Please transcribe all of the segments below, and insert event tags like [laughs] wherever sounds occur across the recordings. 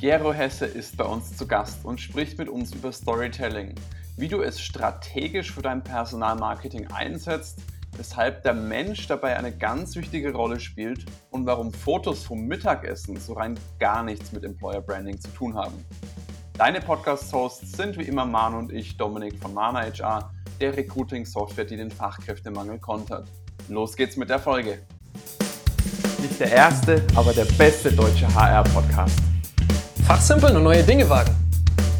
Gero Hesse ist bei uns zu Gast und spricht mit uns über Storytelling, wie du es strategisch für dein Personalmarketing einsetzt, weshalb der Mensch dabei eine ganz wichtige Rolle spielt und warum Fotos vom Mittagessen so rein gar nichts mit Employer Branding zu tun haben. Deine Podcast-Hosts sind wie immer Manu und ich, Dominik von Mana HR, der Recruiting-Software, die den Fachkräftemangel kontert. Los geht's mit der Folge. Nicht der erste, aber der beste deutsche HR-Podcast. Fachsimpeln und neue Dinge wagen.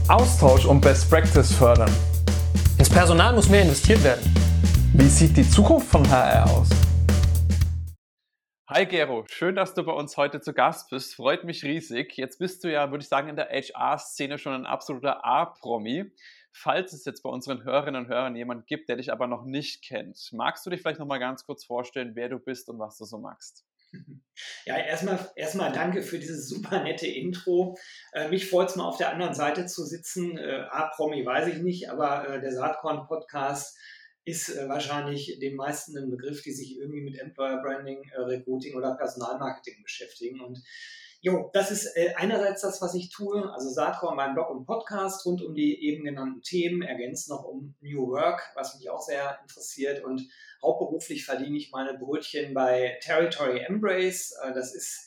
Austausch und Best Practice fördern. Ins Personal muss mehr investiert werden. Wie sieht die Zukunft von HR aus? Hi Gero, schön, dass du bei uns heute zu Gast bist. Freut mich riesig. Jetzt bist du ja, würde ich sagen, in der HR-Szene schon ein absoluter A-Promi. Falls es jetzt bei unseren Hörerinnen und Hörern jemand gibt, der dich aber noch nicht kennt, magst du dich vielleicht noch mal ganz kurz vorstellen, wer du bist und was du so magst? Ja, erstmal, erstmal danke für dieses super nette Intro. Äh, mich freut es mal auf der anderen Seite zu sitzen. Äh, A-Promi weiß ich nicht, aber äh, der Saatkorn-Podcast ist äh, wahrscheinlich den meisten ein Begriff, die sich irgendwie mit Employer Branding, äh, Recruiting oder Personalmarketing beschäftigen. Und Jo, das ist äh, einerseits das, was ich tue, also Saatkorn, mein Blog und Podcast rund um die eben genannten Themen, ergänzt noch um New Work, was mich auch sehr interessiert und hauptberuflich verdiene ich meine Brötchen bei Territory Embrace. Äh, das ist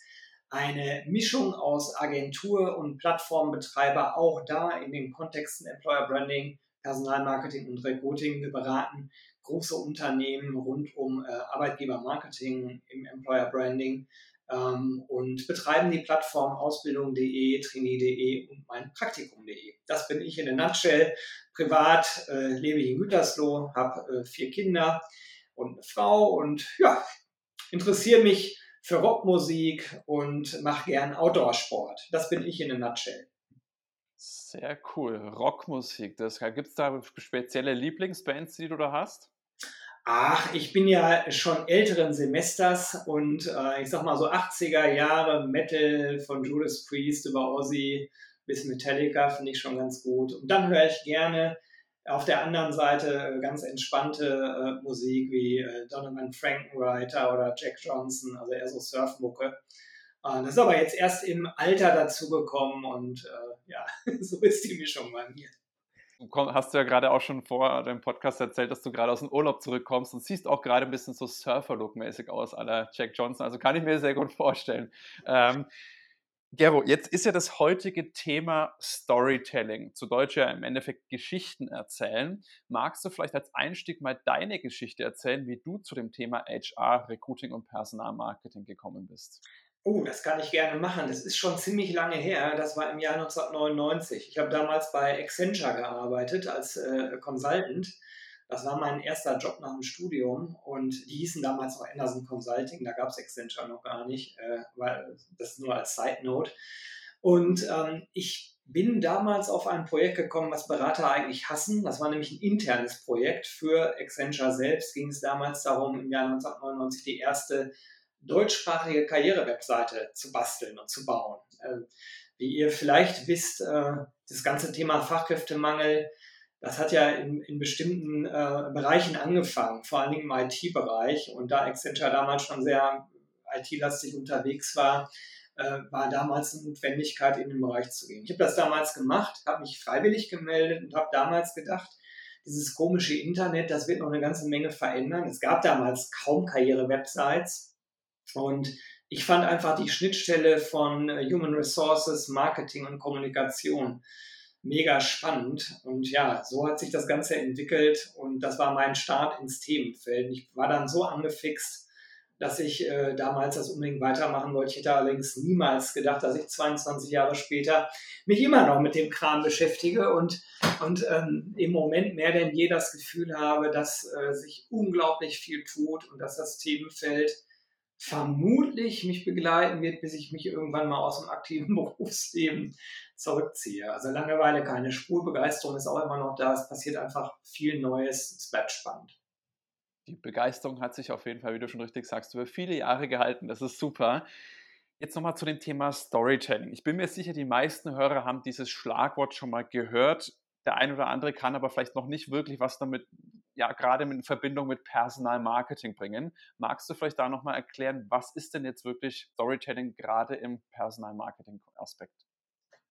eine Mischung aus Agentur und Plattformbetreiber, auch da in den Kontexten Employer Branding, Personalmarketing und Recruiting. Wir beraten große Unternehmen rund um äh, Arbeitgebermarketing im Employer Branding ähm, und betreiben die Plattform ausbildung.de, trainee.de und mein Praktikum.de. Das bin ich in der Nutshell. Privat äh, lebe ich in Gütersloh, habe äh, vier Kinder und eine Frau und ja, interessiere mich für Rockmusik und mache gern Outdoor-Sport. Das bin ich in der Nutshell. Sehr cool. Rockmusik. Gibt es da spezielle Lieblingsbands, die du da hast? Ach, ich bin ja schon älteren Semesters und äh, ich sag mal so 80er Jahre Metal von Judas Priest über Ozzy bis Metallica finde ich schon ganz gut. Und dann höre ich gerne auf der anderen Seite ganz entspannte äh, Musik wie äh, Donovan Frankenreiter oder Jack Johnson, also eher so Surfmucke. Äh, das ist aber jetzt erst im Alter dazugekommen und äh, ja, [laughs] so ist die Mischung bei mir du hast du ja gerade auch schon vor dem Podcast erzählt, dass du gerade aus dem Urlaub zurückkommst und siehst auch gerade ein bisschen so Surfer-Look-mäßig aus, aller Jack Johnson. Also kann ich mir sehr gut vorstellen. Ähm, Gero, jetzt ist ja das heutige Thema Storytelling, zu Deutsch ja im Endeffekt Geschichten erzählen. Magst du vielleicht als Einstieg mal deine Geschichte erzählen, wie du zu dem Thema HR, Recruiting und Personalmarketing gekommen bist? Oh, das kann ich gerne machen. Das ist schon ziemlich lange her. Das war im Jahr 1999. Ich habe damals bei Accenture gearbeitet als äh, Consultant. Das war mein erster Job nach dem Studium und die hießen damals noch Anderson Consulting. Da gab es Accenture noch gar nicht, äh, weil das nur als Side Note. Und ähm, ich bin damals auf ein Projekt gekommen, was Berater eigentlich hassen. Das war nämlich ein internes Projekt für Accenture selbst. Ging es damals darum, im Jahr 1999 die erste deutschsprachige Karrierewebseite zu basteln und zu bauen. Ähm, wie ihr vielleicht wisst, äh, das ganze Thema Fachkräftemangel, das hat ja in, in bestimmten äh, Bereichen angefangen, vor allen Dingen im IT-Bereich. Und da Accenture damals schon sehr IT-lastig unterwegs war, äh, war damals eine Notwendigkeit, in den Bereich zu gehen. Ich habe das damals gemacht, habe mich freiwillig gemeldet und habe damals gedacht, dieses komische Internet, das wird noch eine ganze Menge verändern. Es gab damals kaum Karriere-Websites. Und ich fand einfach die Schnittstelle von äh, Human Resources, Marketing und Kommunikation mega spannend. Und ja, so hat sich das Ganze entwickelt und das war mein Start ins Themenfeld. Ich war dann so angefixt, dass ich äh, damals das unbedingt weitermachen wollte. Ich hätte allerdings niemals gedacht, dass ich 22 Jahre später mich immer noch mit dem Kram beschäftige und, und ähm, im Moment mehr denn je das Gefühl habe, dass äh, sich unglaublich viel tut und dass das Themenfeld vermutlich mich begleiten wird, bis ich mich irgendwann mal aus dem aktiven [laughs] Berufsleben zurückziehe. Also Langeweile, keine Spurbegeisterung ist auch immer noch da. Es passiert einfach viel Neues. Es bleibt spannend. Die Begeisterung hat sich auf jeden Fall, wie du schon richtig sagst, über viele Jahre gehalten. Das ist super. Jetzt nochmal zu dem Thema Storytelling. Ich bin mir sicher, die meisten Hörer haben dieses Schlagwort schon mal gehört. Der ein oder andere kann aber vielleicht noch nicht wirklich was damit ja gerade in Verbindung mit Personalmarketing bringen. Magst du vielleicht da nochmal erklären, was ist denn jetzt wirklich Storytelling gerade im Personalmarketing-Aspekt?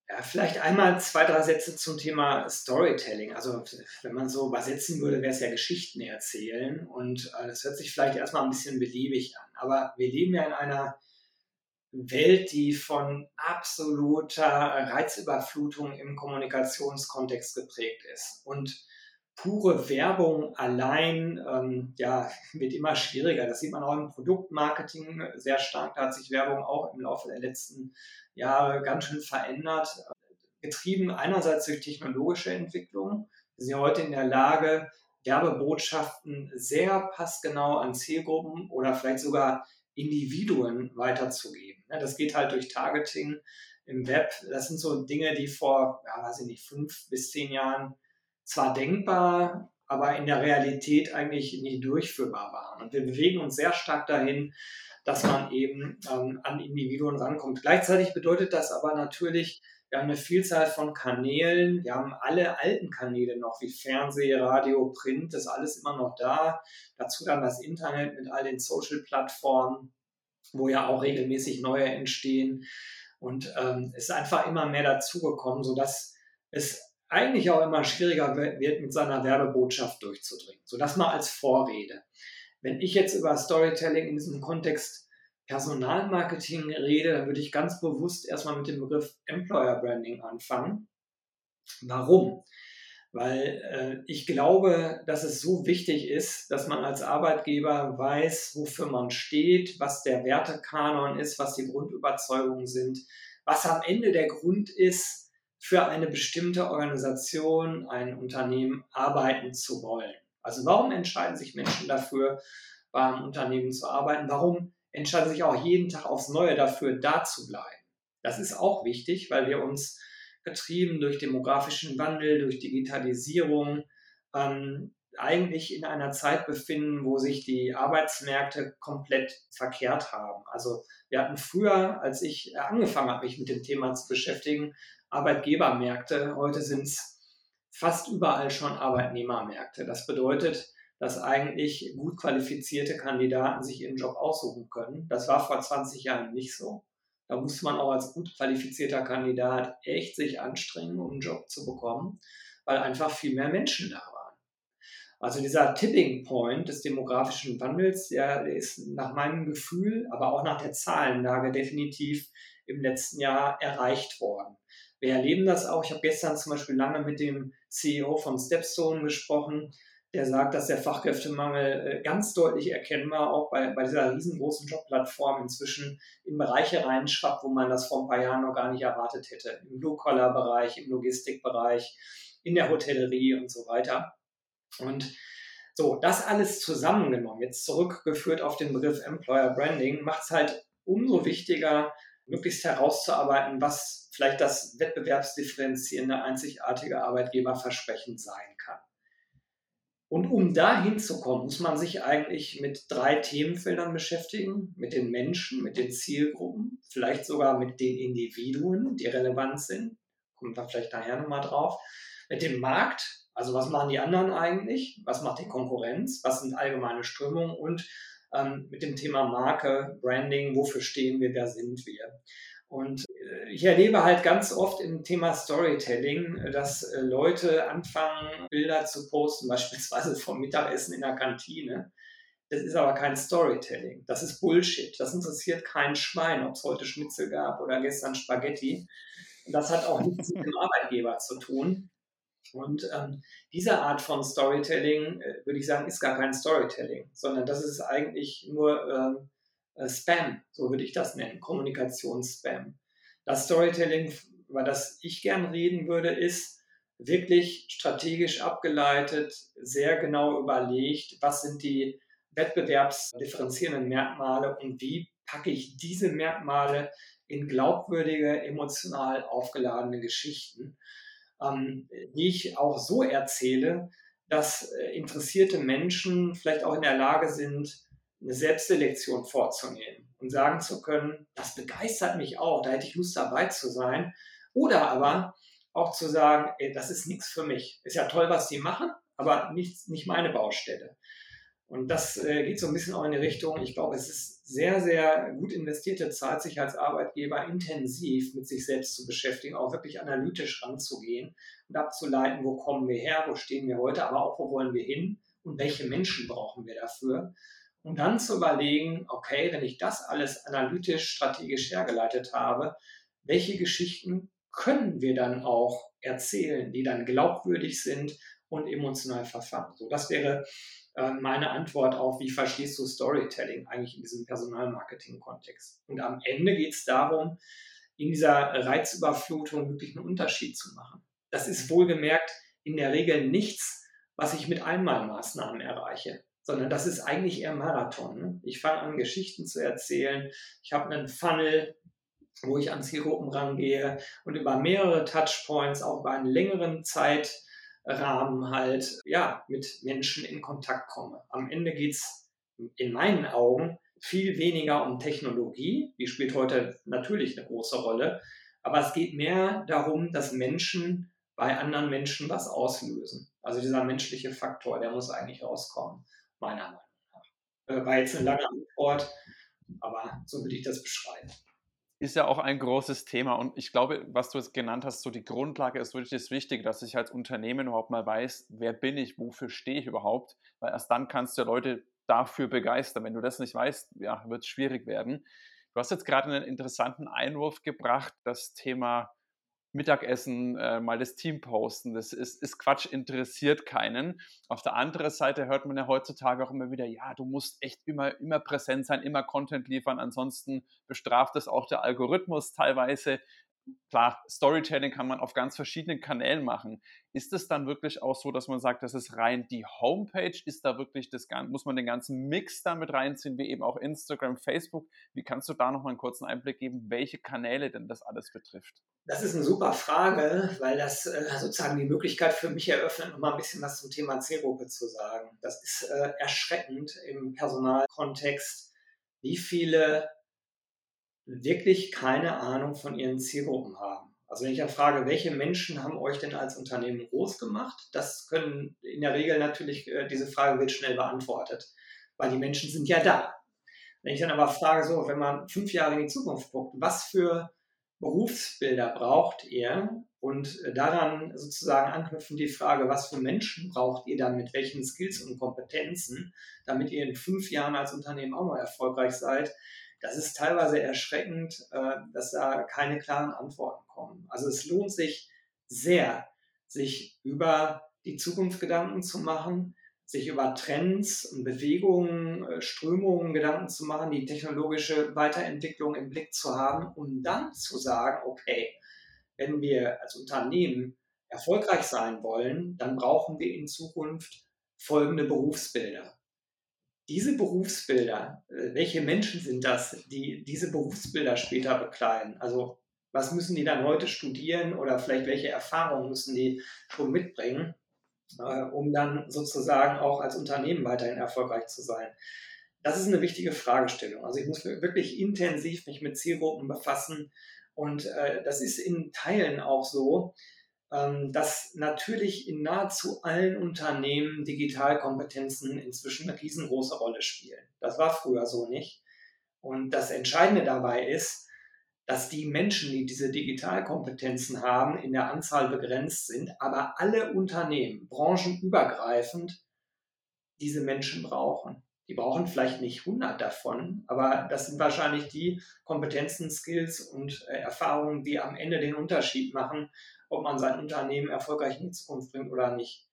Ja, vielleicht einmal zwei, drei Sätze zum Thema Storytelling. Also wenn man so übersetzen würde, wäre es ja Geschichten erzählen. Und äh, das hört sich vielleicht erstmal ein bisschen beliebig an. Aber wir leben ja in einer Welt, die von absoluter Reizüberflutung im Kommunikationskontext geprägt ist. Und pure Werbung allein ähm, ja, [laughs] wird immer schwieriger. Das sieht man auch im Produktmarketing sehr stark. Da hat sich Werbung auch im Laufe der letzten Jahre ganz schön verändert. Getrieben einerseits durch technologische Entwicklung. Wir sind heute in der Lage, Werbebotschaften sehr passgenau an Zielgruppen oder vielleicht sogar Individuen weiterzugeben. Das geht halt durch Targeting im Web. Das sind so Dinge, die vor, ja, weiß ich nicht, fünf bis zehn Jahren zwar denkbar, aber in der Realität eigentlich nicht durchführbar waren. Und wir bewegen uns sehr stark dahin, dass man eben ähm, an Individuen rankommt. Gleichzeitig bedeutet das aber natürlich, wir haben eine Vielzahl von Kanälen. Wir haben alle alten Kanäle noch, wie Fernseh, Radio, Print, das ist alles immer noch da. Dazu dann das Internet mit all den Social-Plattformen, wo ja auch regelmäßig neue entstehen. Und ähm, es ist einfach immer mehr dazugekommen, sodass es eigentlich auch immer schwieriger wird, mit seiner Werbebotschaft durchzudringen. So das mal als Vorrede. Wenn ich jetzt über Storytelling in diesem Kontext Personalmarketing rede, dann würde ich ganz bewusst erstmal mit dem Begriff Employer Branding anfangen. Warum? Weil äh, ich glaube, dass es so wichtig ist, dass man als Arbeitgeber weiß, wofür man steht, was der Wertekanon ist, was die Grundüberzeugungen sind, was am Ende der Grund ist, für eine bestimmte Organisation, ein Unternehmen arbeiten zu wollen. Also warum entscheiden sich Menschen dafür, beim Unternehmen zu arbeiten? Warum entscheiden sich auch jeden Tag aufs Neue dafür, da zu bleiben? Das ist auch wichtig, weil wir uns getrieben durch demografischen Wandel, durch Digitalisierung ähm, eigentlich in einer Zeit befinden, wo sich die Arbeitsmärkte komplett verkehrt haben. Also wir hatten früher, als ich angefangen habe, mich mit dem Thema zu beschäftigen, Arbeitgebermärkte. Heute sind es fast überall schon Arbeitnehmermärkte. Das bedeutet, dass eigentlich gut qualifizierte Kandidaten sich ihren Job aussuchen können. Das war vor 20 Jahren nicht so. Da musste man auch als gut qualifizierter Kandidat echt sich anstrengen, um einen Job zu bekommen, weil einfach viel mehr Menschen da waren. Also dieser Tipping Point des demografischen Wandels, der, ist nach meinem Gefühl, aber auch nach der Zahlenlage definitiv im letzten Jahr erreicht worden. Wir erleben das auch. Ich habe gestern zum Beispiel lange mit dem CEO von Stepstone gesprochen, der sagt, dass der Fachkräftemangel äh, ganz deutlich erkennbar auch bei, bei dieser riesengroßen Jobplattform inzwischen in Bereiche reinschwappt, wo man das vor ein paar Jahren noch gar nicht erwartet hätte. Im Blue-Collar-Bereich, im Logistikbereich, in der Hotellerie und so weiter. Und so, das alles zusammengenommen, jetzt zurückgeführt auf den Begriff Employer Branding, macht es halt umso wichtiger, möglichst herauszuarbeiten, was vielleicht das wettbewerbsdifferenzierende, einzigartige Arbeitgeberversprechen sein kann. Und um da hinzukommen, muss man sich eigentlich mit drei Themenfeldern beschäftigen, mit den Menschen, mit den Zielgruppen, vielleicht sogar mit den Individuen, die relevant sind, kommen wir vielleicht nachher nochmal drauf, mit dem Markt, also was machen die anderen eigentlich, was macht die Konkurrenz, was sind allgemeine Strömungen? Und ähm, mit dem Thema Marke, Branding, wofür stehen wir, wer sind wir. Und äh, ich erlebe halt ganz oft im Thema Storytelling, dass äh, Leute anfangen, Bilder zu posten, [laughs] beispielsweise vom Mittagessen in der Kantine. Das ist aber kein Storytelling. Das ist Bullshit. Das interessiert kein Schwein, ob es heute Schnitzel gab oder gestern Spaghetti. Und das hat auch nichts mit dem [laughs] Arbeitgeber zu tun. Und ähm, diese Art von Storytelling, äh, würde ich sagen, ist gar kein Storytelling, sondern das ist eigentlich nur ähm, äh, Spam, so würde ich das nennen, Kommunikationsspam. Das Storytelling, über das ich gern reden würde, ist wirklich strategisch abgeleitet, sehr genau überlegt, was sind die wettbewerbsdifferenzierenden Merkmale und wie packe ich diese Merkmale in glaubwürdige, emotional aufgeladene Geschichten ähm, die ich auch so erzähle, dass äh, interessierte Menschen vielleicht auch in der Lage sind, eine Selbstselektion vorzunehmen und sagen zu können, das begeistert mich auch, da hätte ich Lust dabei zu sein. Oder aber auch zu sagen, ey, das ist nichts für mich. Ist ja toll, was die machen, aber nicht, nicht meine Baustelle. Und das äh, geht so ein bisschen auch in die Richtung, ich glaube, es ist sehr, sehr gut investierte Zeit, sich als Arbeitgeber intensiv mit sich selbst zu beschäftigen, auch wirklich analytisch ranzugehen und abzuleiten, wo kommen wir her, wo stehen wir heute, aber auch wo wollen wir hin und welche Menschen brauchen wir dafür. Und dann zu überlegen, okay, wenn ich das alles analytisch, strategisch hergeleitet habe, welche Geschichten können wir dann auch erzählen, die dann glaubwürdig sind und emotional verfangen. So, das wäre äh, meine Antwort auf, wie verstehst du Storytelling eigentlich in diesem Personalmarketing-Kontext. Und am Ende geht es darum, in dieser Reizüberflutung wirklich einen Unterschied zu machen. Das ist wohlgemerkt in der Regel nichts, was ich mit Einmalmaßnahmen erreiche, sondern das ist eigentlich eher Marathon. Ne? Ich fange an, Geschichten zu erzählen. Ich habe einen Funnel, wo ich an Zielgruppen rangehe und über mehrere Touchpoints, auch über einen längeren Zeit, Rahmen halt ja mit Menschen in Kontakt komme. Am Ende geht es in meinen Augen viel weniger um Technologie, die spielt heute natürlich eine große Rolle, aber es geht mehr darum, dass Menschen bei anderen Menschen was auslösen. Also dieser menschliche Faktor, der muss eigentlich rauskommen, meiner Meinung nach. Äh, war jetzt eine lange Antwort, aber so würde ich das beschreiben ist ja auch ein großes Thema. Und ich glaube, was du jetzt genannt hast, so die Grundlage ist wirklich das Wichtige, dass ich als Unternehmen überhaupt mal weiß, wer bin ich, wofür stehe ich überhaupt, weil erst dann kannst du ja Leute dafür begeistern. Wenn du das nicht weißt, ja, wird es schwierig werden. Du hast jetzt gerade einen interessanten Einwurf gebracht, das Thema Mittagessen äh, mal das Team posten. Das ist, ist Quatsch, interessiert keinen. Auf der anderen Seite hört man ja heutzutage auch immer wieder, ja, du musst echt immer, immer präsent sein, immer Content liefern, ansonsten bestraft es auch der Algorithmus teilweise klar, Storytelling kann man auf ganz verschiedenen Kanälen machen. Ist es dann wirklich auch so, dass man sagt, das ist rein die Homepage? Ist da wirklich das, muss man den ganzen Mix damit reinziehen, wie eben auch Instagram, Facebook? Wie kannst du da noch mal einen kurzen Einblick geben, welche Kanäle denn das alles betrifft? Das ist eine super Frage, weil das äh, sozusagen die Möglichkeit für mich eröffnet, noch mal ein bisschen was zum Thema Zielgruppe zu sagen. Das ist äh, erschreckend im Personalkontext, wie viele wirklich keine Ahnung von ihren Zielgruppen haben. Also wenn ich dann frage, welche Menschen haben euch denn als Unternehmen groß gemacht, das können in der Regel natürlich, äh, diese Frage wird schnell beantwortet, weil die Menschen sind ja da. Wenn ich dann aber frage, so, wenn man fünf Jahre in die Zukunft guckt, was für Berufsbilder braucht ihr? Und äh, daran sozusagen anknüpfen die Frage, was für Menschen braucht ihr dann mit welchen Skills und Kompetenzen, damit ihr in fünf Jahren als Unternehmen auch noch erfolgreich seid, das ist teilweise erschreckend, äh, dass da keine klaren Antworten kommen. Also es lohnt sich sehr, sich über die Zukunft Gedanken zu machen, sich über Trends und Bewegungen, äh, Strömungen Gedanken zu machen, die technologische Weiterentwicklung im Blick zu haben, um dann zu sagen, okay, wenn wir als Unternehmen erfolgreich sein wollen, dann brauchen wir in Zukunft folgende Berufsbilder diese Berufsbilder, äh, welche Menschen sind das, die diese Berufsbilder später bekleiden? Also was müssen die dann heute studieren oder vielleicht welche Erfahrungen müssen die schon mitbringen, äh, um dann sozusagen auch als Unternehmen weiterhin erfolgreich zu sein? Das ist eine wichtige Fragestellung. Also ich muss wirklich intensiv mich mit Zielgruppen befassen und äh, das ist in Teilen auch so, dass natürlich in nahezu allen Unternehmen Digitalkompetenzen inzwischen eine riesengroße Rolle spielen. Das war früher so nicht. Und das Entscheidende dabei ist, dass die Menschen, die diese Digitalkompetenzen haben, in der Anzahl begrenzt sind, aber alle Unternehmen, branchenübergreifend, diese Menschen brauchen. Die brauchen vielleicht nicht 100 davon, aber das sind wahrscheinlich die Kompetenzen, Skills und äh, Erfahrungen, die am Ende den Unterschied machen, ob man sein Unternehmen erfolgreich in die Zukunft bringt oder nicht.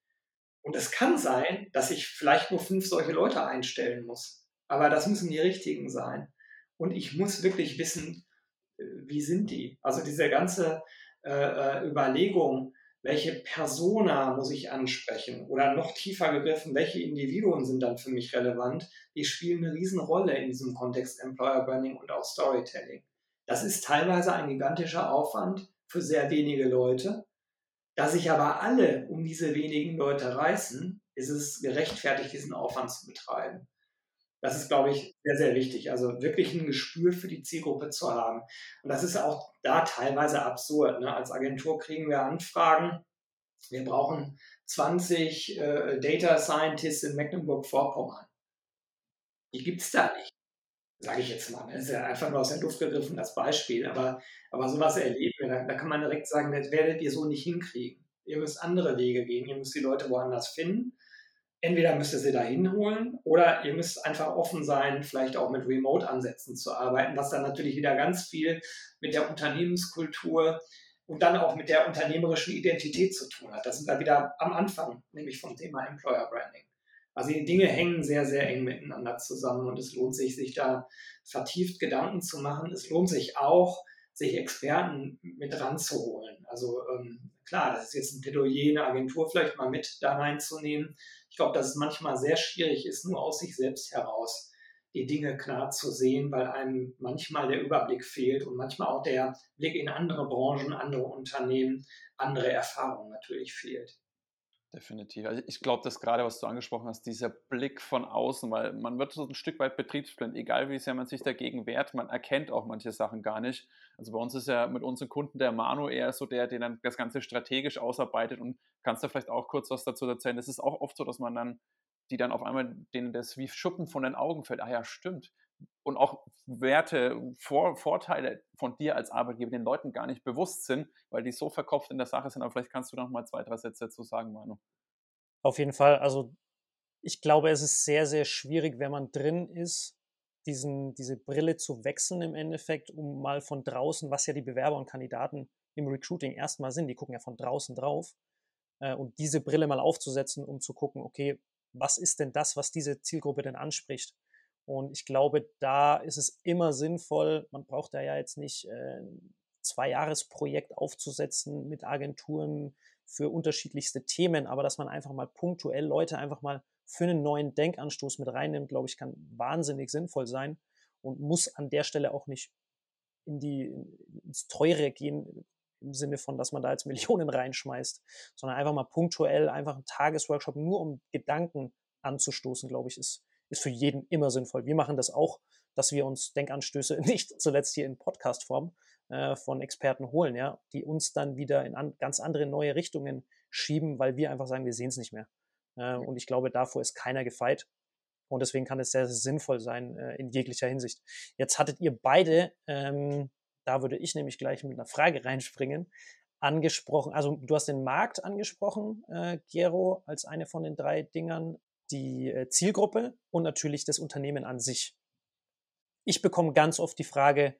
Und es kann sein, dass ich vielleicht nur fünf solche Leute einstellen muss. Aber das müssen die richtigen sein. Und ich muss wirklich wissen, äh, wie sind die? Also diese ganze äh, äh, Überlegung, welche Persona muss ich ansprechen? Oder noch tiefer gegriffen, welche Individuen sind dann für mich relevant? Die spielen eine Riesenrolle in diesem Kontext Employer Branding und auch Storytelling. Das ist teilweise ein gigantischer Aufwand, für sehr wenige Leute. Da sich aber alle um diese wenigen Leute reißen, ist es gerechtfertigt, diesen Aufwand zu betreiben. Das ist, glaube ich, sehr, sehr wichtig. Also wirklich ein Gespür für die Zielgruppe zu haben. Und das ist auch da teilweise absurd. Ne? Als Agentur kriegen wir Anfragen. Wir brauchen 20 äh, Data Scientists in Mecklenburg-Vorpommern. die gibt es da nicht. Sage ich jetzt mal. Das ist ja einfach nur aus der Luft gegriffen, das Beispiel. Aber, aber sowas erleben wir. Da, da kann man direkt sagen, das werdet ihr so nicht hinkriegen. Ihr müsst andere Wege gehen. Ihr müsst die Leute woanders finden. Entweder müsst ihr sie da hinholen oder ihr müsst einfach offen sein, vielleicht auch mit Remote-Ansätzen zu arbeiten, was dann natürlich wieder ganz viel mit der Unternehmenskultur und dann auch mit der unternehmerischen Identität zu tun hat. Das sind wir wieder am Anfang, nämlich vom Thema Employer Branding. Also die Dinge hängen sehr, sehr eng miteinander zusammen und es lohnt sich, sich da vertieft Gedanken zu machen. Es lohnt sich auch, sich Experten mit ranzuholen. Also ähm, klar, das ist jetzt ein Plädoyer, eine Agentur vielleicht mal mit da reinzunehmen. Ich glaube, dass es manchmal sehr schwierig ist, nur aus sich selbst heraus die Dinge klar zu sehen, weil einem manchmal der Überblick fehlt und manchmal auch der Blick in andere Branchen, andere Unternehmen, andere Erfahrungen natürlich fehlt. Definitiv. Also ich glaube, dass gerade, was du angesprochen hast, dieser Blick von außen, weil man wird so ein Stück weit betriebsblind, egal wie sehr man sich dagegen wehrt, man erkennt auch manche Sachen gar nicht. Also bei uns ist ja mit unseren Kunden der Manu eher so der, der dann das Ganze strategisch ausarbeitet und kannst du vielleicht auch kurz was dazu erzählen? Es ist auch oft so, dass man dann, die dann auf einmal denen das wie Schuppen von den Augen fällt. Ah ja, stimmt und auch Werte, Vor Vorteile von dir als Arbeitgeber den Leuten gar nicht bewusst sind, weil die so verkopft in der Sache sind. Aber vielleicht kannst du noch mal zwei, drei Sätze dazu sagen, Manu. Auf jeden Fall. Also ich glaube, es ist sehr, sehr schwierig, wenn man drin ist, diesen, diese Brille zu wechseln im Endeffekt, um mal von draußen, was ja die Bewerber und Kandidaten im Recruiting erstmal sind, die gucken ja von draußen drauf, äh, und diese Brille mal aufzusetzen, um zu gucken, okay, was ist denn das, was diese Zielgruppe denn anspricht? Und ich glaube, da ist es immer sinnvoll, man braucht da ja jetzt nicht äh, zwei Jahresprojekt aufzusetzen mit Agenturen für unterschiedlichste Themen, aber dass man einfach mal punktuell Leute einfach mal für einen neuen Denkanstoß mit reinnimmt, glaube ich, kann wahnsinnig sinnvoll sein und muss an der Stelle auch nicht in die, ins Teure gehen, im Sinne von, dass man da jetzt [laughs] Millionen reinschmeißt, sondern einfach mal punktuell einfach einen Tagesworkshop nur um Gedanken anzustoßen, glaube ich, ist, ist für jeden immer sinnvoll. Wir machen das auch, dass wir uns Denkanstöße [laughs] nicht zuletzt hier in Podcastform äh, von Experten holen, ja, die uns dann wieder in an, ganz andere neue Richtungen schieben, weil wir einfach sagen, wir sehen es nicht mehr. Äh, und ich glaube, davor ist keiner gefeit. Und deswegen kann es sehr, sehr sinnvoll sein äh, in jeglicher Hinsicht. Jetzt hattet ihr beide, ähm, da würde ich nämlich gleich mit einer Frage reinspringen, angesprochen, also du hast den Markt angesprochen, äh, Gero, als eine von den drei Dingern die äh, Zielgruppe und natürlich das Unternehmen an sich. Ich bekomme ganz oft die Frage,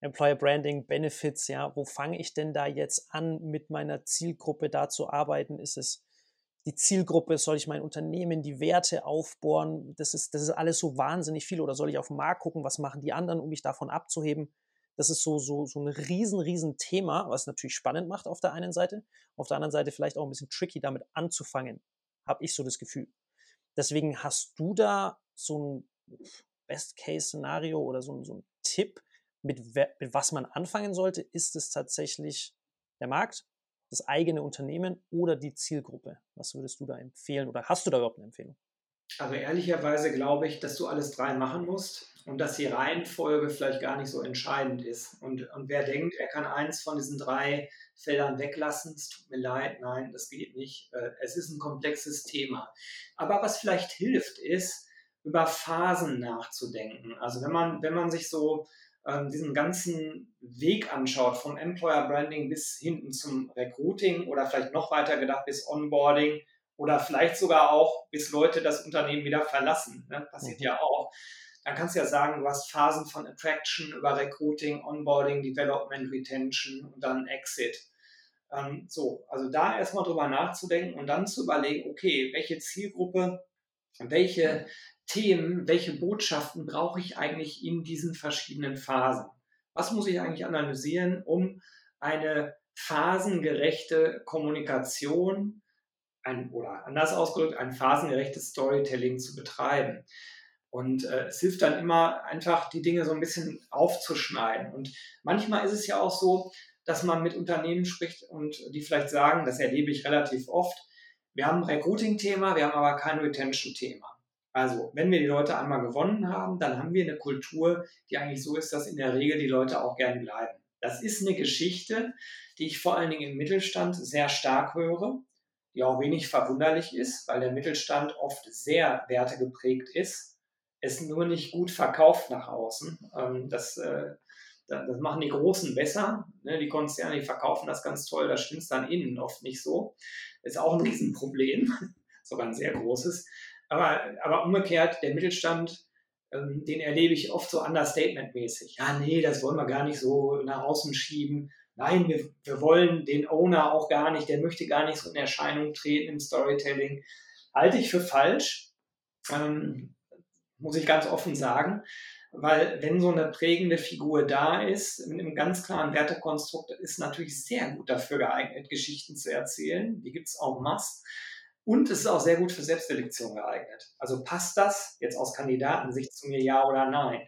Employer Branding, Benefits, ja, wo fange ich denn da jetzt an, mit meiner Zielgruppe da zu arbeiten? Ist es die Zielgruppe? Soll ich mein Unternehmen, die Werte aufbohren? Das ist, das ist alles so wahnsinnig viel. Oder soll ich auf den Markt gucken, was machen die anderen, um mich davon abzuheben? Das ist so, so, so ein riesen, riesen Thema, was natürlich spannend macht auf der einen Seite. Auf der anderen Seite vielleicht auch ein bisschen tricky, damit anzufangen, habe ich so das Gefühl. Deswegen hast du da so ein Best-Case-Szenario oder so, so ein Tipp, mit, mit was man anfangen sollte? Ist es tatsächlich der Markt, das eigene Unternehmen oder die Zielgruppe? Was würdest du da empfehlen oder hast du da überhaupt eine Empfehlung? Also ehrlicherweise glaube ich, dass du alles drei machen musst und dass die Reihenfolge vielleicht gar nicht so entscheidend ist. Und, und wer denkt, er kann eins von diesen drei Feldern weglassen, es tut mir leid, nein, das geht nicht. Äh, es ist ein komplexes Thema. Aber was vielleicht hilft, ist, über Phasen nachzudenken. Also wenn man, wenn man sich so ähm, diesen ganzen Weg anschaut, vom Employer Branding bis hinten zum Recruiting oder vielleicht noch weiter gedacht bis Onboarding, oder vielleicht sogar auch, bis Leute das Unternehmen wieder verlassen. Ne? Passiert mhm. ja auch. Dann kannst du ja sagen, du hast Phasen von Attraction über Recruiting, Onboarding, Development, Retention und dann Exit. Ähm, so, also da erstmal drüber nachzudenken und dann zu überlegen, okay, welche Zielgruppe, welche Themen, welche Botschaften brauche ich eigentlich in diesen verschiedenen Phasen? Was muss ich eigentlich analysieren, um eine phasengerechte Kommunikation ein, oder anders ausgedrückt, ein phasengerechtes Storytelling zu betreiben. Und äh, es hilft dann immer einfach, die Dinge so ein bisschen aufzuschneiden. Und manchmal ist es ja auch so, dass man mit Unternehmen spricht und die vielleicht sagen, das erlebe ich relativ oft, wir haben ein Recruiting-Thema, wir haben aber kein Retention-Thema. Also, wenn wir die Leute einmal gewonnen haben, dann haben wir eine Kultur, die eigentlich so ist, dass in der Regel die Leute auch gern bleiben. Das ist eine Geschichte, die ich vor allen Dingen im Mittelstand sehr stark höre die auch wenig verwunderlich ist, weil der Mittelstand oft sehr wertegeprägt ist. es nur nicht gut verkauft nach außen. Ähm, das, äh, das machen die Großen besser. Ne? Die Konzerne, die verkaufen das ganz toll, da stimmt es dann innen oft nicht so. Ist auch ein Riesenproblem, [laughs] sogar ein sehr großes. Aber, aber umgekehrt, der Mittelstand, ähm, den erlebe ich oft so understatement-mäßig. Ja, nee, das wollen wir gar nicht so nach außen schieben. Nein, wir, wir wollen den Owner auch gar nicht, der möchte gar nicht so in Erscheinung treten im Storytelling. Halte ich für falsch, ähm, muss ich ganz offen sagen, weil wenn so eine prägende Figur da ist, mit einem ganz klaren Wertekonstrukt, ist natürlich sehr gut dafür geeignet, Geschichten zu erzählen. Die gibt es auch mass. Und es ist auch sehr gut für Selbstselektion geeignet. Also passt das jetzt aus Kandidatensicht zu mir, ja oder nein?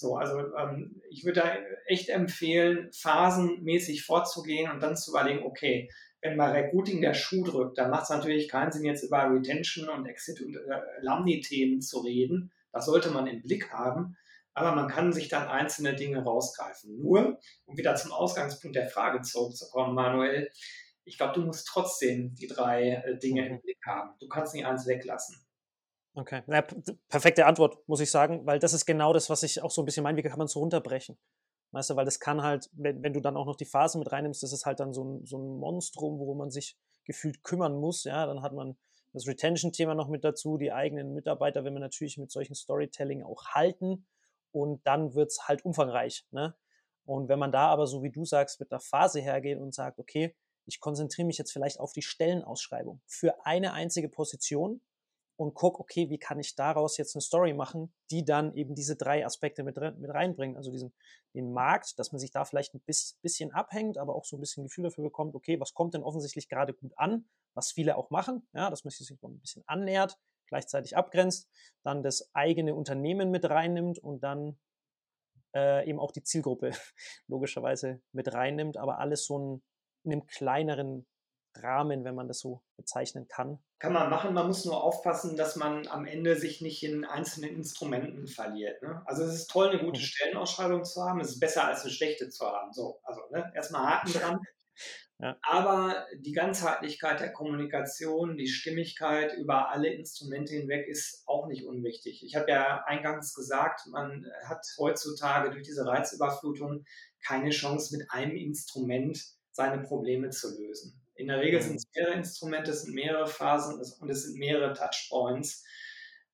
So, also ähm, ich würde da echt empfehlen, phasenmäßig vorzugehen und dann zu überlegen, okay, wenn bei Recruiting der Schuh drückt, dann macht es natürlich keinen Sinn, jetzt über Retention und Exit und äh, Lamni-Themen zu reden. Das sollte man im Blick haben. Aber man kann sich dann einzelne Dinge rausgreifen. Nur, um wieder zum Ausgangspunkt der Frage zurückzukommen, Manuel, ich glaube, du musst trotzdem die drei äh, Dinge im Blick haben. Du kannst nicht eins weglassen. Okay, ja, perfekte Antwort, muss ich sagen, weil das ist genau das, was ich auch so ein bisschen meine, wie kann man es runterbrechen? Weißt du, weil das kann halt, wenn, wenn du dann auch noch die Phasen mit reinnimmst, das ist halt dann so ein, so ein Monstrum, worum man sich gefühlt kümmern muss. Ja, dann hat man das Retention-Thema noch mit dazu, die eigenen Mitarbeiter, wenn wir natürlich mit solchen Storytelling auch halten und dann wird es halt umfangreich. Ne? Und wenn man da aber, so wie du sagst, mit der Phase hergeht und sagt, okay, ich konzentriere mich jetzt vielleicht auf die Stellenausschreibung für eine einzige Position und gucke, okay, wie kann ich daraus jetzt eine Story machen, die dann eben diese drei Aspekte mit, mit reinbringen. Also diesen, den Markt, dass man sich da vielleicht ein bisschen abhängt, aber auch so ein bisschen Gefühl dafür bekommt, okay, was kommt denn offensichtlich gerade gut an, was viele auch machen, ja, dass man sich ein bisschen annähert, gleichzeitig abgrenzt, dann das eigene Unternehmen mit reinnimmt und dann äh, eben auch die Zielgruppe [laughs] logischerweise mit reinnimmt, aber alles so ein in einem kleineren Rahmen, wenn man das so bezeichnen kann. Kann man machen, man muss nur aufpassen, dass man am Ende sich nicht in einzelnen Instrumenten verliert. Ne? Also es ist toll, eine gute mhm. Stellenausschreibung zu haben, es ist besser als eine schlechte zu haben. So, also ne? erstmal Haken dran. [laughs] Ja. Aber die Ganzheitlichkeit der Kommunikation, die Stimmigkeit über alle Instrumente hinweg ist auch nicht unwichtig. Ich habe ja eingangs gesagt, man hat heutzutage durch diese Reizüberflutung keine Chance mit einem Instrument seine Probleme zu lösen. In der Regel sind es mehrere Instrumente, es sind mehrere Phasen und es sind mehrere Touchpoints.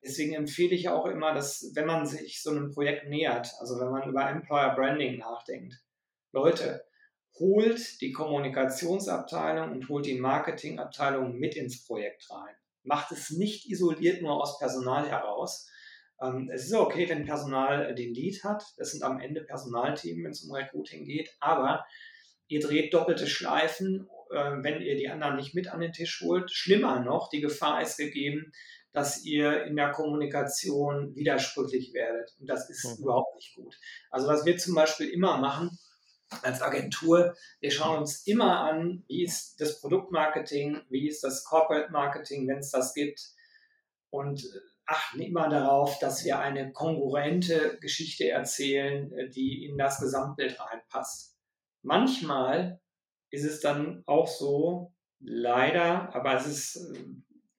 Deswegen empfehle ich auch immer, dass wenn man sich so einem Projekt nähert, also wenn man über Employer Branding nachdenkt, Leute, holt die Kommunikationsabteilung und holt die Marketingabteilung mit ins Projekt rein. Macht es nicht isoliert nur aus Personal heraus. Ähm, es ist okay, wenn Personal den Lead hat. Das sind am Ende Personalthemen, wenn es um Recruiting geht. Aber ihr dreht doppelte Schleifen, äh, wenn ihr die anderen nicht mit an den Tisch holt. Schlimmer noch, die Gefahr ist gegeben, dass ihr in der Kommunikation widersprüchlich werdet. Und das ist mhm. überhaupt nicht gut. Also was wir zum Beispiel immer machen als Agentur, wir schauen uns immer an, wie ist das Produktmarketing, wie ist das Corporate Marketing, wenn es das gibt. Und äh, achten immer darauf, dass wir eine kongruente Geschichte erzählen, äh, die in das Gesamtbild reinpasst. Manchmal ist es dann auch so, leider, aber es ist äh,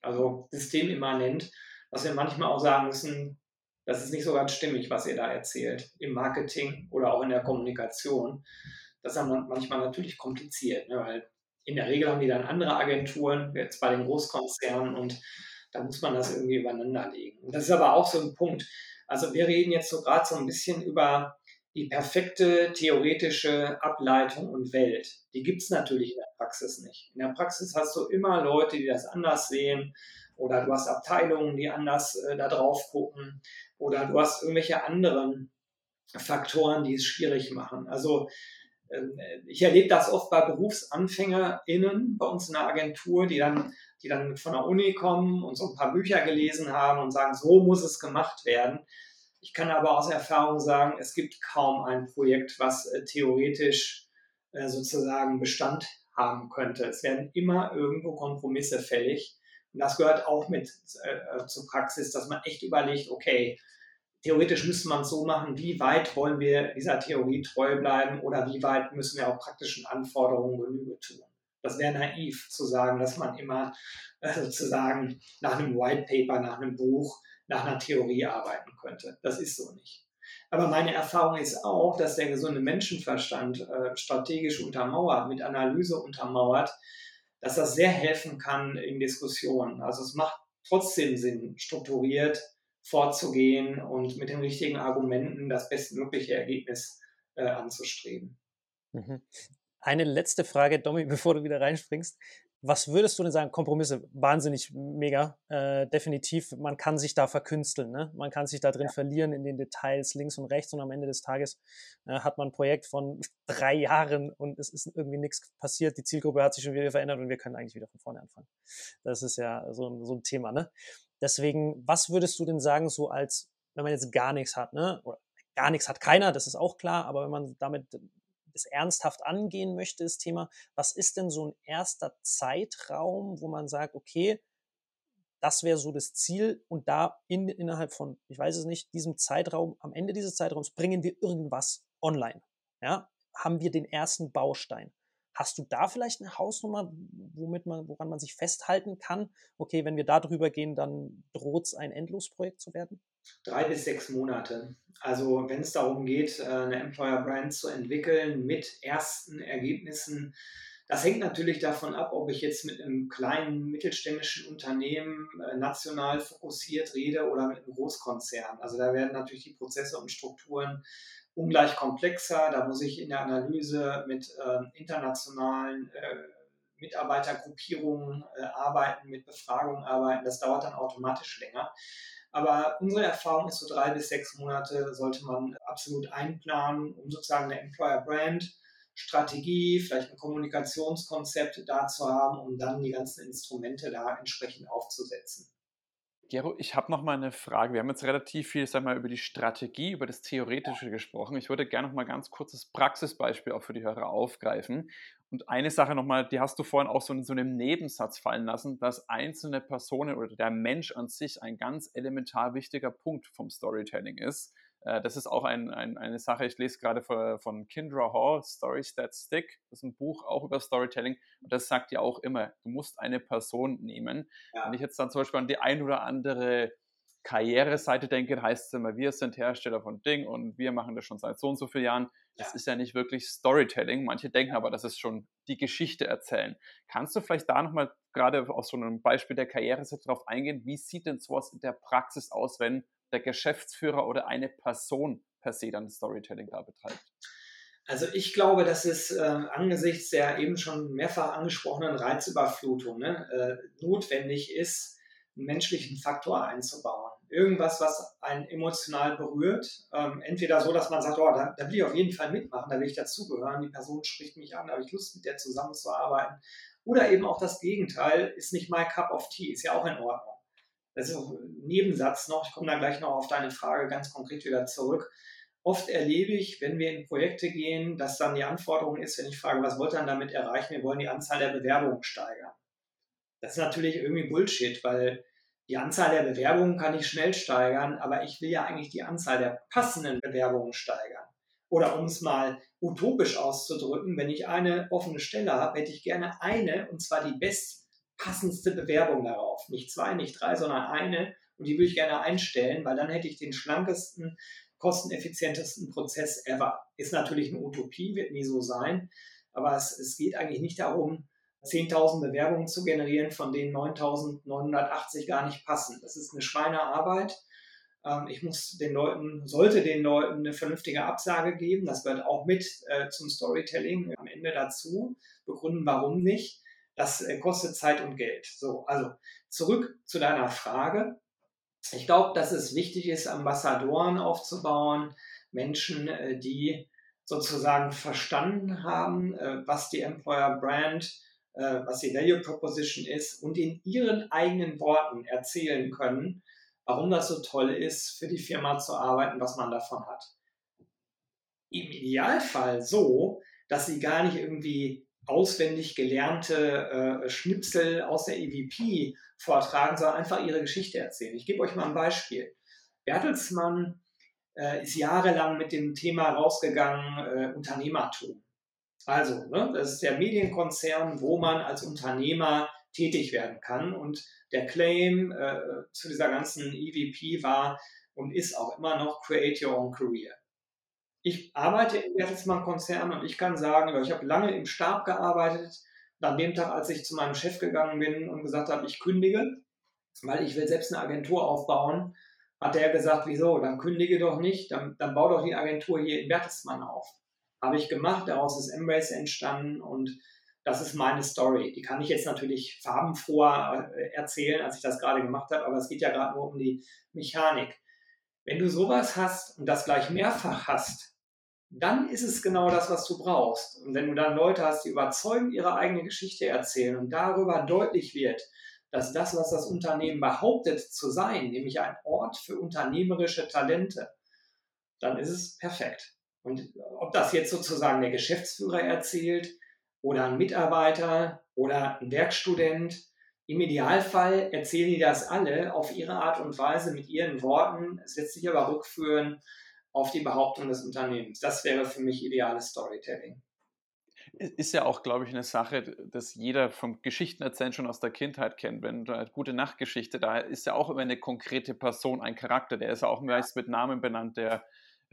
also systemimmanent, dass wir manchmal auch sagen müssen, das ist nicht so ganz stimmig, was ihr da erzählt, im Marketing oder auch in der Kommunikation. Das ist dann manchmal natürlich kompliziert, ne? weil in der Regel haben die dann andere Agenturen, jetzt bei den Großkonzernen und da muss man das irgendwie übereinander legen. Und das ist aber auch so ein Punkt. Also wir reden jetzt so gerade so ein bisschen über die perfekte theoretische Ableitung und Welt. Die gibt es natürlich in der Praxis nicht. In der Praxis hast du immer Leute, die das anders sehen oder du hast Abteilungen, die anders äh, da drauf gucken oder du hast irgendwelche anderen Faktoren, die es schwierig machen. Also äh, ich erlebe das oft bei BerufsanfängerInnen bei uns in der Agentur, die dann, die dann von der Uni kommen und so ein paar Bücher gelesen haben und sagen, so muss es gemacht werden. Ich kann aber aus Erfahrung sagen, es gibt kaum ein Projekt, was äh, theoretisch äh, sozusagen Bestand haben könnte. Es werden immer irgendwo Kompromisse fällig. Und das gehört auch mit äh, zur Praxis, dass man echt überlegt, okay, theoretisch müsste man es so machen, wie weit wollen wir dieser Theorie treu bleiben oder wie weit müssen wir auch praktischen Anforderungen Genüge tun. Das wäre naiv zu sagen, dass man immer sozusagen nach einem White Paper, nach einem Buch, nach einer Theorie arbeiten könnte. Das ist so nicht. Aber meine Erfahrung ist auch, dass der gesunde Menschenverstand äh, strategisch untermauert, mit Analyse untermauert, dass das sehr helfen kann in Diskussionen. Also es macht trotzdem Sinn, strukturiert vorzugehen und mit den richtigen Argumenten das bestmögliche Ergebnis äh, anzustreben. Mhm. Eine letzte Frage, Domi, [laughs] bevor du wieder reinspringst. Was würdest du denn sagen? Kompromisse, wahnsinnig mega, äh, definitiv. Man kann sich da verkünsteln, ne? man kann sich da drin ja. verlieren in den Details links und rechts und am Ende des Tages äh, hat man ein Projekt von [laughs] drei Jahren und es ist irgendwie nichts passiert. Die Zielgruppe hat sich schon wieder verändert und wir können eigentlich wieder von vorne anfangen. Das ist ja so, so ein Thema. Ne? Deswegen, was würdest du denn sagen, so als, wenn man jetzt gar nichts hat, ne? oder gar nichts hat keiner, das ist auch klar, aber wenn man damit es ernsthaft angehen möchte, das Thema, was ist denn so ein erster Zeitraum, wo man sagt, okay, das wäre so das Ziel und da in, innerhalb von, ich weiß es nicht, diesem Zeitraum, am Ende dieses Zeitraums bringen wir irgendwas online. Ja, haben wir den ersten Baustein. Hast du da vielleicht eine Hausnummer, womit man, woran man sich festhalten kann? Okay, wenn wir da drüber gehen, dann droht es ein Endlosprojekt zu werden? Drei bis sechs Monate. Also wenn es darum geht, äh, eine Employer Brand zu entwickeln mit ersten Ergebnissen, das hängt natürlich davon ab, ob ich jetzt mit einem kleinen mittelständischen Unternehmen äh, national fokussiert rede oder mit einem Großkonzern. Also da werden natürlich die Prozesse und Strukturen ungleich komplexer. Da muss ich in der Analyse mit äh, internationalen äh, Mitarbeitergruppierungen äh, arbeiten, mit Befragungen arbeiten. Das dauert dann automatisch länger. Aber unsere Erfahrung ist so drei bis sechs Monate sollte man absolut einplanen, um sozusagen eine Employer Brand Strategie, vielleicht ein Kommunikationskonzept da zu haben, um dann die ganzen Instrumente da entsprechend aufzusetzen. Gero, ich habe noch mal eine Frage. Wir haben jetzt relativ viel sag mal, über die Strategie, über das Theoretische gesprochen. Ich würde gerne noch mal ganz kurzes Praxisbeispiel auch für die Hörer aufgreifen. Und eine Sache noch mal, die hast du vorhin auch so in so einem Nebensatz fallen lassen, dass einzelne Personen oder der Mensch an sich ein ganz elementar wichtiger Punkt vom Storytelling ist. Äh, das ist auch ein, ein, eine Sache, ich lese gerade von, von Kindra Hall, Stories That Stick. Das ist ein Buch auch über Storytelling. Und das sagt ja auch immer, du musst eine Person nehmen. Ja. Wenn ich jetzt dann zum Beispiel an die ein oder andere Karriereseite denke, heißt es immer, wir sind Hersteller von Ding und wir machen das schon seit so und so vielen Jahren. Das ja. ist ja nicht wirklich Storytelling. Manche denken aber, das ist schon die Geschichte erzählen. Kannst du vielleicht da nochmal gerade aus so einem Beispiel der Karriereseite drauf eingehen? Wie sieht denn sowas in der Praxis aus, wenn der Geschäftsführer oder eine Person per se dann Storytelling da betreibt? Also ich glaube, dass es äh, angesichts der eben schon mehrfach angesprochenen Reizüberflutung ne, äh, notwendig ist, einen menschlichen Faktor einzubauen. Irgendwas, was einen emotional berührt. Ähm, entweder so, dass man sagt, oh, da, da will ich auf jeden Fall mitmachen, da will ich dazugehören, die Person spricht mich an, da habe ich Lust, mit der zusammenzuarbeiten. Oder eben auch das Gegenteil, ist nicht my cup of tea, ist ja auch in Ordnung das ist ein Nebensatz noch, ich komme da gleich noch auf deine Frage ganz konkret wieder zurück. Oft erlebe ich, wenn wir in Projekte gehen, dass dann die Anforderung ist, wenn ich frage, was wollt ihr dann damit erreichen? Wir wollen die Anzahl der Bewerbungen steigern. Das ist natürlich irgendwie Bullshit, weil die Anzahl der Bewerbungen kann ich schnell steigern, aber ich will ja eigentlich die Anzahl der passenden Bewerbungen steigern. Oder um es mal utopisch auszudrücken, wenn ich eine offene Stelle habe, hätte ich gerne eine, und zwar die best passendste Bewerbung darauf. Nicht zwei, nicht drei, sondern eine. Und die würde ich gerne einstellen, weil dann hätte ich den schlankesten, kosteneffizientesten Prozess ever. Ist natürlich eine Utopie, wird nie so sein. Aber es, es geht eigentlich nicht darum, 10.000 Bewerbungen zu generieren, von denen 9.980 gar nicht passen. Das ist eine Schweinearbeit. Ähm, ich muss den Leuten, sollte den Leuten eine vernünftige Absage geben. Das gehört auch mit äh, zum Storytelling am Ende dazu. Begründen, warum nicht. Das äh, kostet Zeit und Geld. So, also zurück zu deiner Frage. Ich glaube, dass es wichtig ist, Ambassadoren aufzubauen, Menschen, äh, die sozusagen verstanden haben, äh, was die Employer Brand, was die Value Proposition ist und in ihren eigenen Worten erzählen können, warum das so toll ist, für die Firma zu arbeiten, was man davon hat. Im Idealfall so, dass sie gar nicht irgendwie auswendig gelernte äh, Schnipsel aus der EVP vortragen, sondern einfach ihre Geschichte erzählen. Ich gebe euch mal ein Beispiel. Bertelsmann äh, ist jahrelang mit dem Thema rausgegangen, äh, Unternehmertum. Also, ne, das ist der Medienkonzern, wo man als Unternehmer tätig werden kann. Und der Claim äh, zu dieser ganzen EVP war und ist auch immer noch Create Your Own Career. Ich arbeite im Bertelsmann-Konzern und ich kann sagen, ich habe lange im Stab gearbeitet. Und an dem Tag, als ich zu meinem Chef gegangen bin und gesagt habe, ich kündige, weil ich will selbst eine Agentur aufbauen, hat der gesagt, wieso, dann kündige doch nicht, dann, dann bau doch die Agentur hier in Bertelsmann auf. Habe ich gemacht, daraus ist Embrace entstanden und das ist meine Story. Die kann ich jetzt natürlich farbenfroh äh, erzählen, als ich das gerade gemacht habe, aber es geht ja gerade nur um die Mechanik. Wenn du sowas hast und das gleich mehrfach hast, dann ist es genau das, was du brauchst. Und wenn du dann Leute hast, die überzeugend ihre eigene Geschichte erzählen und darüber deutlich wird, dass das, was das Unternehmen behauptet zu sein, nämlich ein Ort für unternehmerische Talente, dann ist es perfekt. Und ob das jetzt sozusagen der Geschäftsführer erzählt, oder ein Mitarbeiter oder ein Werkstudent. Im Idealfall erzählen die das alle auf ihre Art und Weise mit ihren Worten. Es lässt sich aber rückführen auf die Behauptung des Unternehmens. Das wäre für mich ideales Storytelling. Ist ja auch, glaube ich, eine Sache, dass jeder vom Geschichtenerzählen schon aus der Kindheit kennt. Wenn du eine gute Nachtgeschichte, da ist ja auch immer eine konkrete Person, ein Charakter, der ist ja auch meist mit Namen benannt, der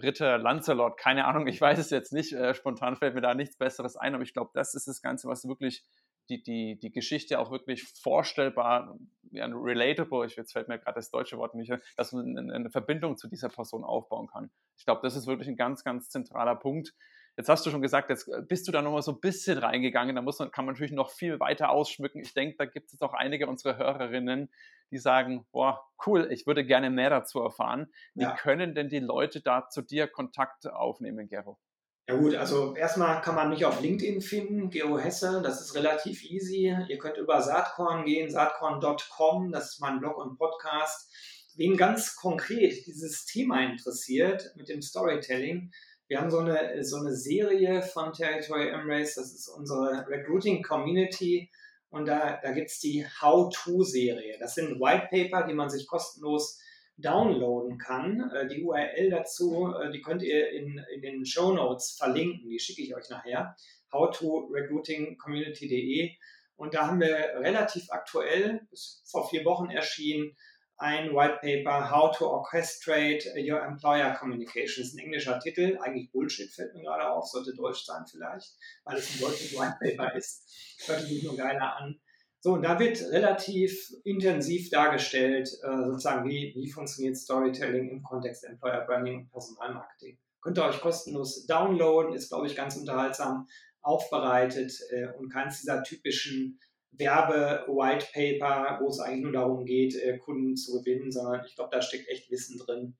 Ritter Lancelot, keine Ahnung, ich weiß es jetzt nicht, äh, spontan fällt mir da nichts Besseres ein, aber ich glaube, das ist das Ganze, was wirklich die, die, die Geschichte auch wirklich vorstellbar, ja, relatable, ich, jetzt fällt mir gerade das deutsche Wort nicht, dass man eine, eine Verbindung zu dieser Person aufbauen kann. Ich glaube, das ist wirklich ein ganz, ganz zentraler Punkt, Jetzt hast du schon gesagt, jetzt äh, bist du da nochmal so ein bisschen reingegangen. Da muss man, kann man natürlich noch viel weiter ausschmücken. Ich denke, da gibt es auch einige unserer Hörerinnen, die sagen, boah, cool, ich würde gerne mehr dazu erfahren. Wie ja. können denn die Leute da zu dir Kontakt aufnehmen, Gero? Ja gut, also erstmal kann man mich auf LinkedIn finden, Gero Hesse, das ist relativ easy. Ihr könnt über Saatkorn gehen, saatkorn.com, das ist mein Blog und Podcast. Wen ganz konkret dieses Thema interessiert mit dem Storytelling, wir haben so eine, so eine Serie von Territory Embrace, das ist unsere Recruiting Community und da, da gibt es die How-To-Serie. Das sind White Paper, die man sich kostenlos downloaden kann. Äh, die URL dazu, äh, die könnt ihr in, in den Show Notes verlinken, die schicke ich euch nachher. How-to-recruitingcommunity.de und da haben wir relativ aktuell, bis vor vier Wochen erschienen, ein White Paper, How to Orchestrate Your Employer Communication. Das ist ein englischer Titel, eigentlich Bullshit fällt mir gerade auf, sollte deutsch sein vielleicht, weil es ein deutsches White Paper ist. Hört sich nur geiler an. So, und da wird relativ intensiv dargestellt, äh, sozusagen, wie, wie funktioniert Storytelling im Kontext Employer Branding und Personalmarketing. Könnt ihr euch kostenlos downloaden, ist, glaube ich, ganz unterhaltsam aufbereitet äh, und keins dieser typischen Werbe-White Paper, wo es eigentlich nur darum geht, äh, Kunden zu gewinnen, sondern ich glaube, da steckt echt Wissen drin,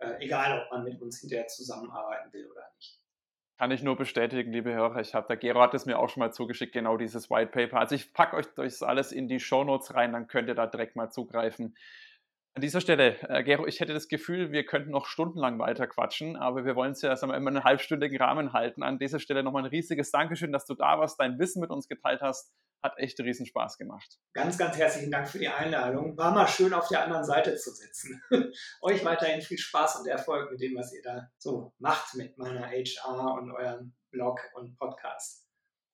äh, egal ob man mit uns hinterher zusammenarbeiten will oder nicht. Kann ich nur bestätigen, liebe Hörer. Ich habe, der Gero hat es mir auch schon mal zugeschickt, genau dieses White Paper. Also ich packe euch das alles in die Show Notes rein, dann könnt ihr da direkt mal zugreifen. An dieser Stelle, äh, Gero, ich hätte das Gefühl, wir könnten noch stundenlang weiter quatschen, aber wir wollen es ja sagen wir, immer einen halbstündigen Rahmen halten. An dieser Stelle nochmal ein riesiges Dankeschön, dass du da warst, dein Wissen mit uns geteilt hast. Hat echt riesen Spaß gemacht. Ganz, ganz herzlichen Dank für die Einladung. War mal schön auf der anderen Seite zu sitzen. [laughs] Euch weiterhin viel Spaß und Erfolg mit dem, was ihr da so macht mit meiner HR und eurem Blog und Podcast.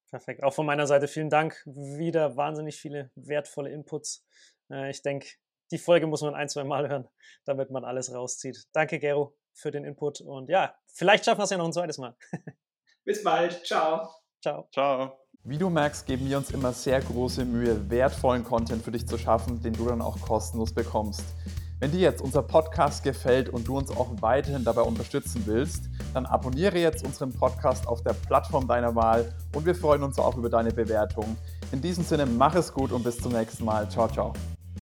Perfekt. Auch von meiner Seite vielen Dank. Wieder wahnsinnig viele wertvolle Inputs. Äh, ich denke, die Folge muss man ein, zwei Mal hören, damit man alles rauszieht. Danke, Gero, für den Input und ja, vielleicht schaffen wir es ja noch ein zweites Mal. [laughs] Bis bald. Ciao. Ciao. Ciao. Wie du merkst, geben wir uns immer sehr große Mühe, wertvollen Content für dich zu schaffen, den du dann auch kostenlos bekommst. Wenn dir jetzt unser Podcast gefällt und du uns auch weiterhin dabei unterstützen willst, dann abonniere jetzt unseren Podcast auf der Plattform deiner Wahl und wir freuen uns auch über deine Bewertung. In diesem Sinne, mach es gut und bis zum nächsten Mal. Ciao, ciao.